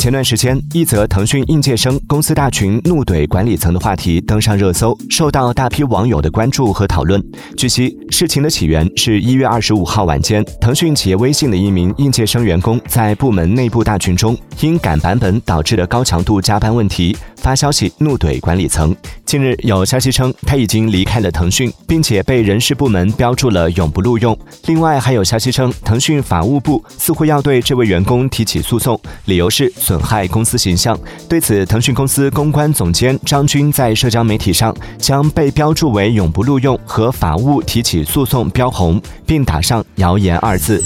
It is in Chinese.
前段时间，一则腾讯应届生公司大群怒怼管理层的话题登上热搜，受到大批网友的关注和讨论。据悉，事情的起源是一月二十五号晚间，腾讯企业微信的一名应届生员工在部门内部大群中，因赶版本导致的高强度加班问题。发消息怒怼管理层。近日有消息称他已经离开了腾讯，并且被人事部门标注了永不录用。另外还有消息称，腾讯法务部似乎要对这位员工提起诉讼，理由是损害公司形象。对此，腾讯公司公关总监张军在社交媒体上将被标注为永不录用和法务提起诉讼标红，并打上谣言二字。